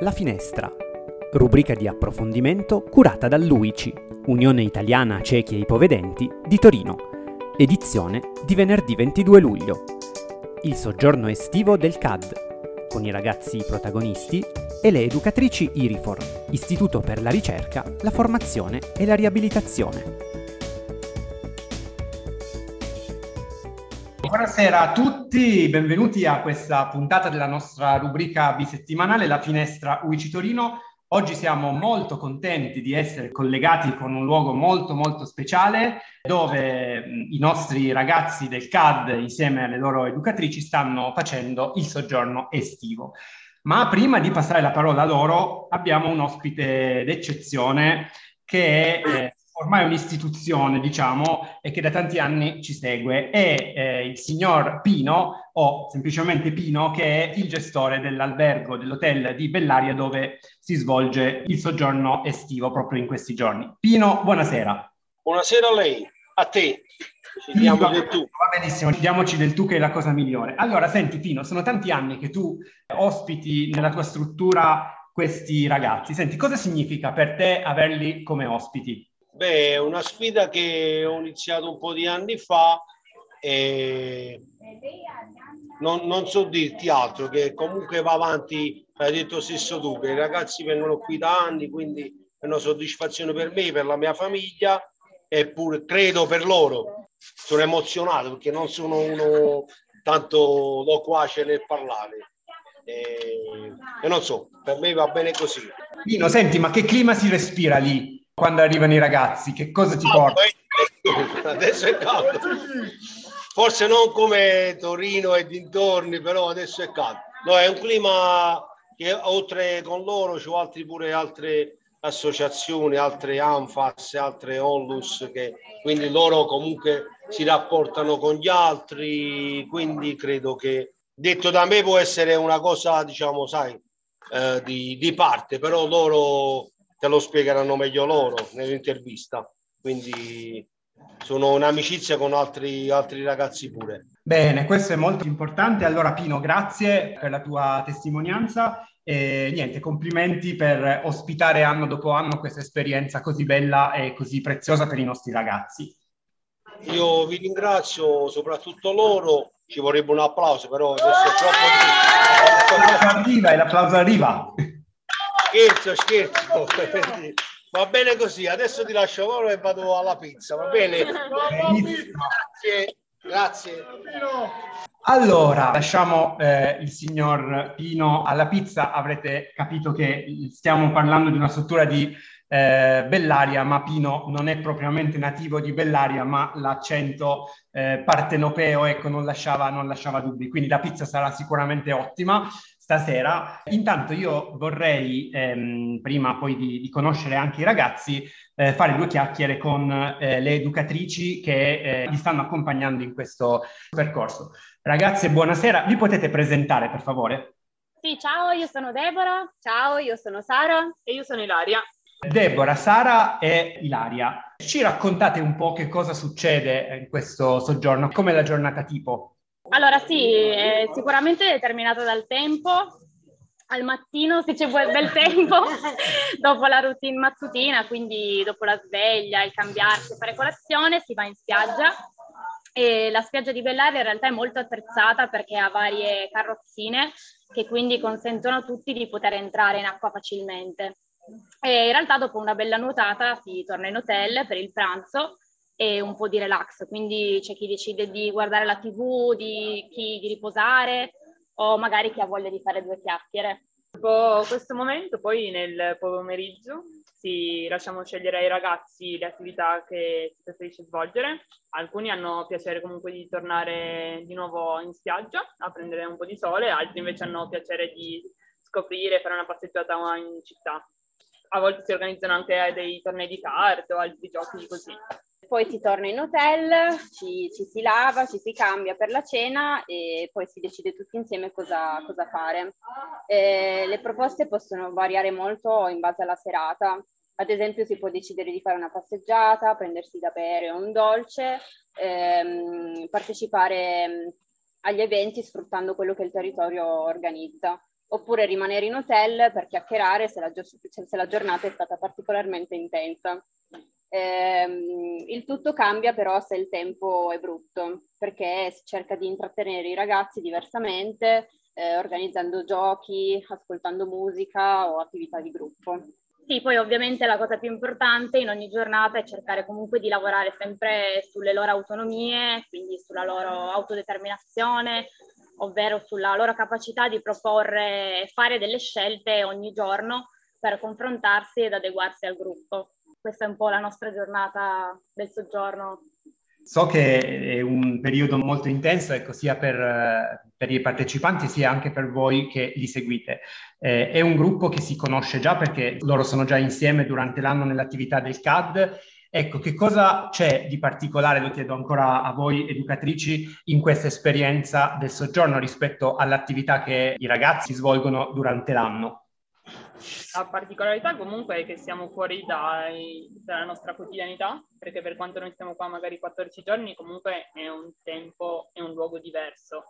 La Finestra, rubrica di approfondimento curata dall'UICI, Unione Italiana Ciechi e Ipovedenti di Torino, edizione di venerdì 22 luglio. Il soggiorno estivo del CAD, con i ragazzi protagonisti e le educatrici IRIFOR, Istituto per la ricerca, la formazione e la riabilitazione. Buonasera a tutti, benvenuti a questa puntata della nostra rubrica bisettimanale La Finestra UICI Torino. Oggi siamo molto contenti di essere collegati con un luogo molto molto speciale dove i nostri ragazzi del CAD insieme alle loro educatrici stanno facendo il soggiorno estivo. Ma prima di passare la parola a loro abbiamo un ospite d'eccezione che è ormai un'istituzione, diciamo, e che da tanti anni ci segue, è eh, il signor Pino, o semplicemente Pino, che è il gestore dell'albergo, dell'hotel di Bellaria dove si svolge il soggiorno estivo proprio in questi giorni. Pino, buonasera. Buonasera a lei, a te. Ci diamo del tu. Va benissimo, diamoci del tu che è la cosa migliore. Allora, senti Pino, sono tanti anni che tu ospiti nella tua struttura questi ragazzi. Senti, cosa significa per te averli come ospiti? Beh, è una sfida che ho iniziato un po' di anni fa e non, non so dirti altro, che comunque va avanti, hai detto stesso tu, che i ragazzi vengono qui da anni, quindi è una soddisfazione per me, per la mia famiglia e pure credo per loro. Sono emozionato perché non sono uno tanto loquace nel parlare. E, e non so, per me va bene così. Pino, senti, ma che clima si respira lì? Quando arrivano i ragazzi? Che cosa ti porta? Adesso è caldo. Forse non come Torino e dintorni, però adesso è caldo. No, è un clima che oltre con loro c'è altri pure altre associazioni, altre ANFAS, altre ONLUS, che quindi loro comunque si rapportano con gli altri, quindi credo che detto da me può essere una cosa, diciamo, sai, eh, di, di parte, però loro te lo spiegheranno meglio loro nell'intervista. Quindi sono un'amicizia con altri, altri ragazzi pure. Bene, questo è molto importante. Allora Pino, grazie per la tua testimonianza e niente, complimenti per ospitare anno dopo anno questa esperienza così bella e così preziosa per i nostri ragazzi. Io vi ringrazio soprattutto loro, ci vorrebbe un applauso però adesso è troppo... L'applauso arriva e l'applauso arriva scherzo, scherzo. Va bene così, adesso ti lascio loro e vado alla pizza, va bene? Grazie, grazie. Allora, lasciamo eh, il signor Pino alla pizza. Avrete capito che stiamo parlando di una struttura di eh, Bellaria, ma Pino non è propriamente nativo di Bellaria, ma l'accento eh, partenopeo ecco, non, lasciava, non lasciava dubbi. Quindi la pizza sarà sicuramente ottima stasera. Intanto io vorrei, ehm, prima poi di, di, conoscere anche i ragazzi, eh, fare due chiacchiere con eh, le educatrici che eh, li stanno accompagnando in questo percorso. Ragazze, buonasera. Vi potete presentare, per favore? Sì, ciao, io sono Deborah. Ciao, io sono Sara. E io sono Ilaria. Deborah, Sara e Ilaria, ci raccontate un po' che cosa succede in questo soggiorno, come la giornata tipo? Allora sì, è sicuramente determinata dal tempo. Al mattino se c'è bel tempo, dopo la routine mattutina, quindi dopo la sveglia, il cambiarsi, fare colazione, si va in spiaggia. E la spiaggia di Bellaria in realtà è molto attrezzata perché ha varie carrozzine che quindi consentono a tutti di poter entrare in acqua facilmente. E in realtà dopo una bella nuotata si torna in hotel per il pranzo e un po' di relax, quindi c'è chi decide di guardare la tv, di, chi di riposare o magari chi ha voglia di fare due chiacchiere. Dopo questo momento, poi nel pomeriggio, si lasciamo scegliere ai ragazzi le attività che si preferisce svolgere. Alcuni hanno piacere comunque di tornare di nuovo in spiaggia a prendere un po' di sole, altri invece hanno piacere di scoprire, fare una passeggiata in città. A volte si organizzano anche dei tornei di carte o altri giochi così poi si torna in hotel, ci, ci, si lava, ci si cambia per la cena e poi si decide tutti insieme cosa, cosa fare. Eh, le proposte possono variare molto in base alla serata. Ad esempio si può decidere di fare una passeggiata, prendersi da bere un dolce, ehm, partecipare agli eventi sfruttando quello che il territorio organizza. oppure rimanere in hotel per chiacchierare se la, se la giornata è stata particolarmente intensa. Eh, il tutto cambia però se il tempo è brutto, perché si cerca di intrattenere i ragazzi diversamente, eh, organizzando giochi, ascoltando musica o attività di gruppo. Sì, poi ovviamente la cosa più importante in ogni giornata è cercare comunque di lavorare sempre sulle loro autonomie, quindi sulla loro autodeterminazione, ovvero sulla loro capacità di proporre e fare delle scelte ogni giorno per confrontarsi ed adeguarsi al gruppo. Questa è un po' la nostra giornata del soggiorno. So che è un periodo molto intenso, ecco, sia per, per i partecipanti sia anche per voi che li seguite. Eh, è un gruppo che si conosce già perché loro sono già insieme durante l'anno nell'attività del CAD Ecco, che cosa c'è di particolare, lo chiedo ancora a voi educatrici, in questa esperienza del soggiorno rispetto all'attività che i ragazzi svolgono durante l'anno? La particolarità comunque è che siamo fuori dai, dalla nostra quotidianità, perché per quanto noi stiamo qua magari 14 giorni, comunque è un tempo e un luogo diverso.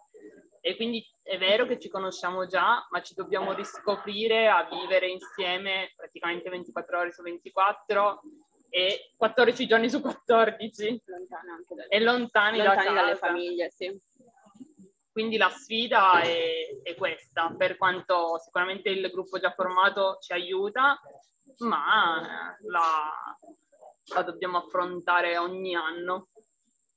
E quindi è vero che ci conosciamo già, ma ci dobbiamo riscoprire a vivere insieme praticamente 24 ore su 24 e 14 giorni su 14 lontani anche dalle, e lontani, lontani da dalle famiglie, sì. Quindi la sfida è, è, questa, per quanto sicuramente il gruppo già formato ci aiuta, ma la, la dobbiamo affrontare ogni anno.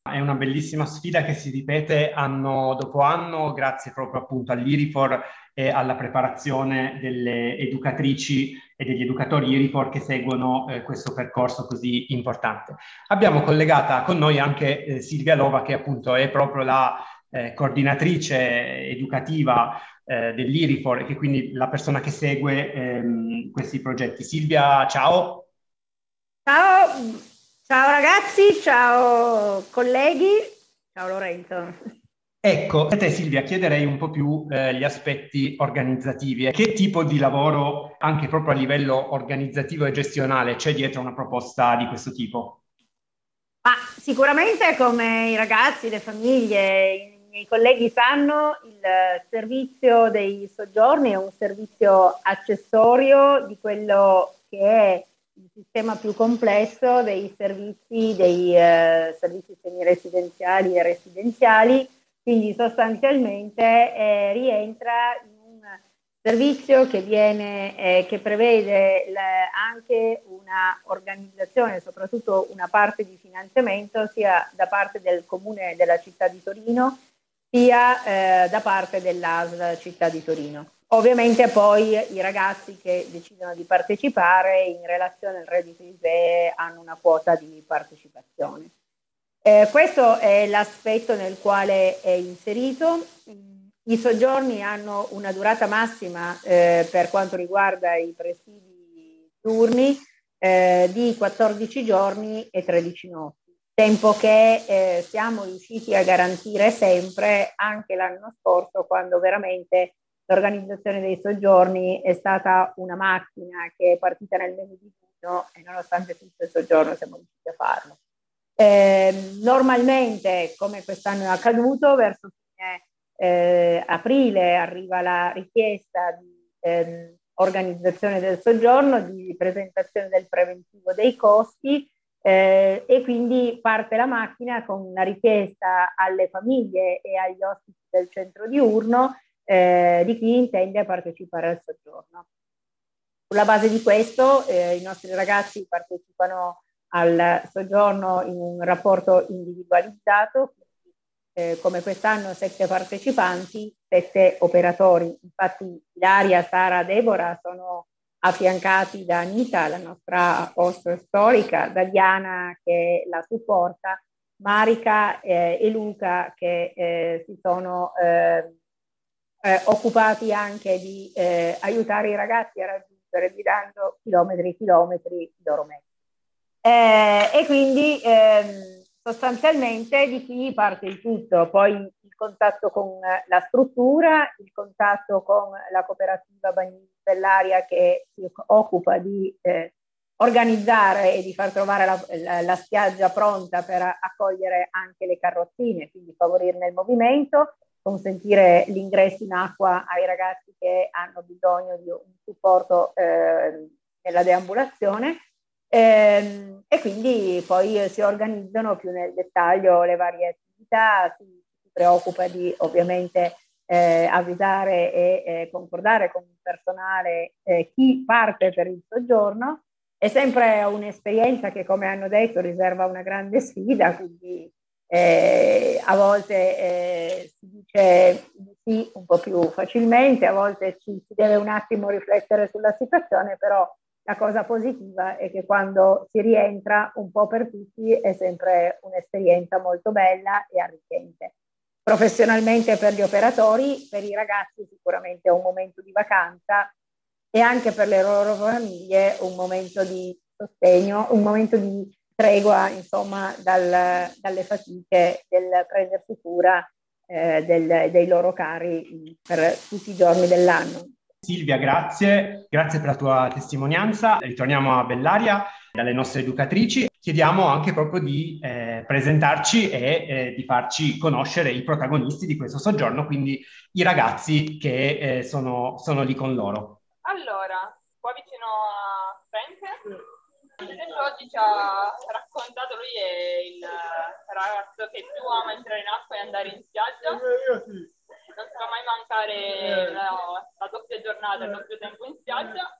È una bellissima sfida che si ripete anno dopo anno, grazie proprio appunto all'IRIFOR e alla preparazione delle educatrici e degli educatori IRIFOR che seguono eh, questo percorso così importante. Abbiamo collegata con noi anche eh, Silvia Lova che appunto è proprio la eh, coordinatrice educativa eh, dell'IRIFOR e che quindi la persona che segue ehm, questi progetti. Silvia, ciao! Ciao, ciao ragazzi, ciao colleghi, ciao Lorenzo. Ecco, a te Silvia chiederei un po' più eh, gli aspetti organizzativi. Che tipo di lavoro, anche proprio a livello organizzativo e gestionale, c'è dietro una proposta di questo tipo? Ma sicuramente come i ragazzi, le famiglie, miei colleghi sanno, il servizio dei soggiorni è un servizio accessorio di quello che è il sistema più complesso dei servizi, dei eh, servizi semiresidenziali e residenziali. Quindi sostanzialmente eh, rientra in un servizio che, viene, eh, che prevede le, anche una organizzazione, soprattutto una parte di finanziamento sia da parte del comune della città di Torino sia eh, da parte dell'ASL città di Torino. Ovviamente poi i ragazzi che decidono di partecipare in relazione al reddito ISEE hanno una quota di partecipazione. Eh, questo è l'aspetto nel quale è inserito. I soggiorni hanno una durata massima eh, per quanto riguarda i presidi turni eh, di 14 giorni e 13 notti, tempo che eh, siamo riusciti a garantire sempre anche l'anno scorso quando veramente l'organizzazione dei soggiorni è stata una macchina che è partita nel mese di giugno e nonostante tutto il soggiorno siamo riusciti a farlo. Eh, normalmente, come quest'anno è accaduto, verso fine eh, aprile arriva la richiesta di eh, organizzazione del soggiorno, di presentazione del preventivo dei costi eh, e quindi parte la macchina con una richiesta alle famiglie e agli ospiti del centro diurno eh, di chi intende partecipare al soggiorno. Sulla base di questo eh, i nostri ragazzi partecipano al soggiorno in un rapporto individualizzato, eh, come quest'anno sette partecipanti, sette operatori. Infatti Ilaria, Sara, Deborah sono affiancati da Anita, la nostra host storica, da Diana che la supporta, Marica eh, e Luca che eh, si sono eh, eh, occupati anche di eh, aiutare i ragazzi a raggiungere guidando chilometri e chilometri i loro mezzi. Eh, e quindi ehm, sostanzialmente di qui parte il tutto, poi il contatto con la struttura, il contatto con la cooperativa Bagnini dell'Aria che si occupa di eh, organizzare e di far trovare la, la, la, spiaggia pronta per accogliere anche le carrozzine, quindi favorirne il movimento, consentire l'ingresso in acqua ai ragazzi che hanno bisogno di un supporto eh, nella deambulazione. Ehm, e quindi poi si organizzano più nel dettaglio le varie attività, si, si preoccupa di ovviamente eh, avvisare e eh, concordare con il personale eh, chi parte per il soggiorno. È sempre un'esperienza che, come hanno detto, riserva una grande sfida, quindi eh, a volte eh, si dice di sì un po' più facilmente, a volte ci, si deve un attimo riflettere sulla situazione, però la cosa positiva è che quando si rientra un po' per tutti è sempre un'esperienza molto bella e arricchente. Professionalmente per gli operatori, per i ragazzi sicuramente è un momento di vacanza e anche per le loro famiglie un momento di sostegno, un momento di tregua insomma dal, dalle fatiche del prendersi cura eh, del, dei loro cari per tutti i giorni dell'anno. Silvia, grazie, grazie per la tua testimonianza. Ritorniamo a Bellaria dalle nostre educatrici. Chiediamo anche proprio di eh, presentarci e eh, di farci conoscere i protagonisti di questo soggiorno, quindi i ragazzi che eh, sono, sono lì con loro. Allora, qua vicino a Frank oggi ci ha raccontato, lui è il ragazzo che più ama entrare in acqua e andare in spiaggia. Io sì. Non si fa mai mancare la, la doppia giornata, il doppio tempo in spiaggia.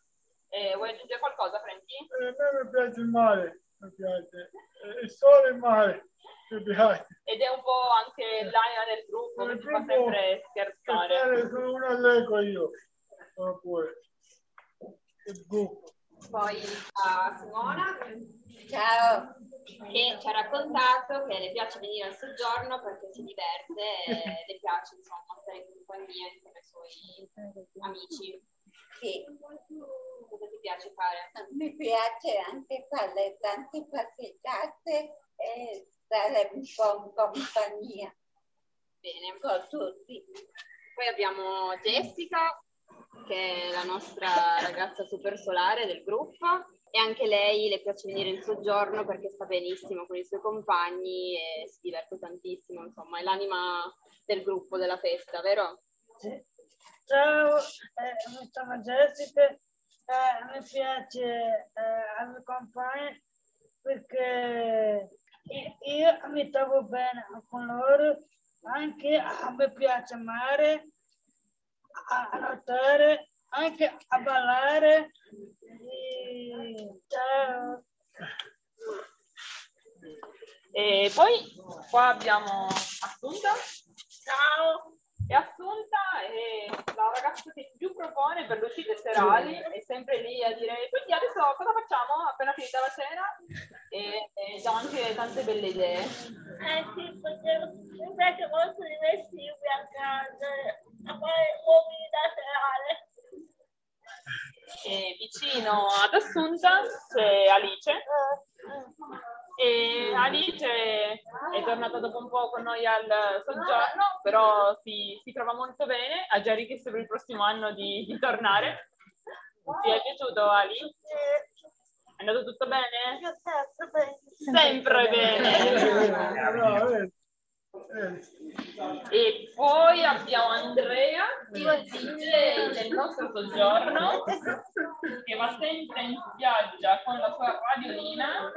E vuoi aggiungere qualcosa, Franchi? Eh, a me mi piace il mare, mi piace. Eh, il sole e il mare. Ed è un po' anche l'anima del gruppo, che fa sempre scherzare. Sono un alleco io, sono pure. Il gruppo. Poi a Simona, ciao, che ci ha raccontato che le piace venire al soggiorno perché si diverte e le piace insomma stare in compagnia insieme ai suoi amici. Sì. Cosa ti piace fare? Mi piace anche fare tante passeggiate e stare un po' in compagnia. Bene. Con tutti. Poi abbiamo Jessica che è la nostra ragazza super solare del gruppo e anche lei le piace venire in soggiorno perché sta benissimo con i suoi compagni e si diverte tantissimo, insomma, è l'anima del gruppo, della festa, vero? Sì. Ciao, eh, sono Jessica, eh, mi piace eh, ai compagni perché io mi trovo bene con loro, anche a me piace mare a nuotare, anche a ballare. E... Ciao. E poi qua abbiamo Assunta. Ciao. E Assunta è la ragazza propone per le uscite serali, è sempre lì a dire quindi adesso cosa facciamo appena finita la cena? E, e dà anche tante belle idee. Eh sì, perché mi piace molto divertirmi a casa, a fare mobilità serale. E vicino ad Assunta c'è Alice. E Alice è tornata dopo un po' con noi al soggiorno, però si, si trova molto bene, ha già richiesto per il prossimo anno di, di tornare. Ti è piaciuto Ali? È andato tutto bene? Sempre bene. E poi abbiamo Andrea, il DJ del nostro soggiorno, che va sempre in spiaggia con la sua radiolina.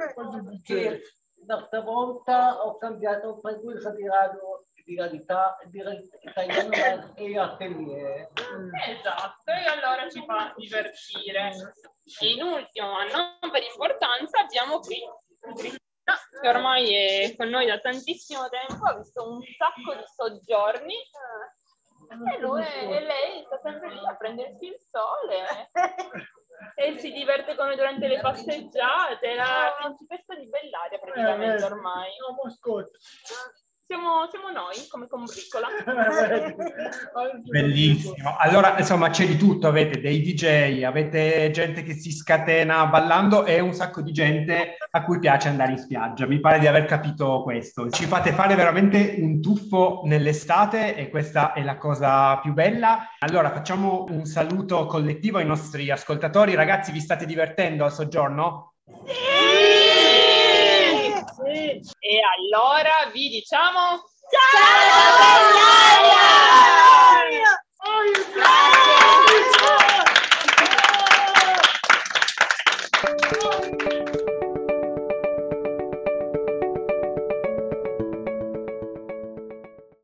Che l'altra volta ho cambiato frequenza di radio di realtà di italiano e atelier. Esatto, e allora ci fa divertire. E in ultimo, ma non per importanza, abbiamo qui che ormai è con noi da tantissimo tempo, ha visto un sacco di soggiorni e, lui, e lei sta sempre lì a prendersi il sole e si diverte noi durante le passeggiate, è la principessa di Bellaria praticamente ormai. Siamo, siamo, noi come combricola. Bellissimo. Allora, insomma, c'è di tutto. Avete dei DJ, avete gente che si scatena ballando e un sacco di gente a cui piace andare in spiaggia. Mi pare di aver capito questo. Ci fate fare veramente un tuffo nell'estate e questa è la cosa più bella. Allora, facciamo un saluto collettivo ai nostri ascoltatori. Ragazzi, vi state divertendo al soggiorno? Sì! E allora vi diciamo Ciao, Ciao!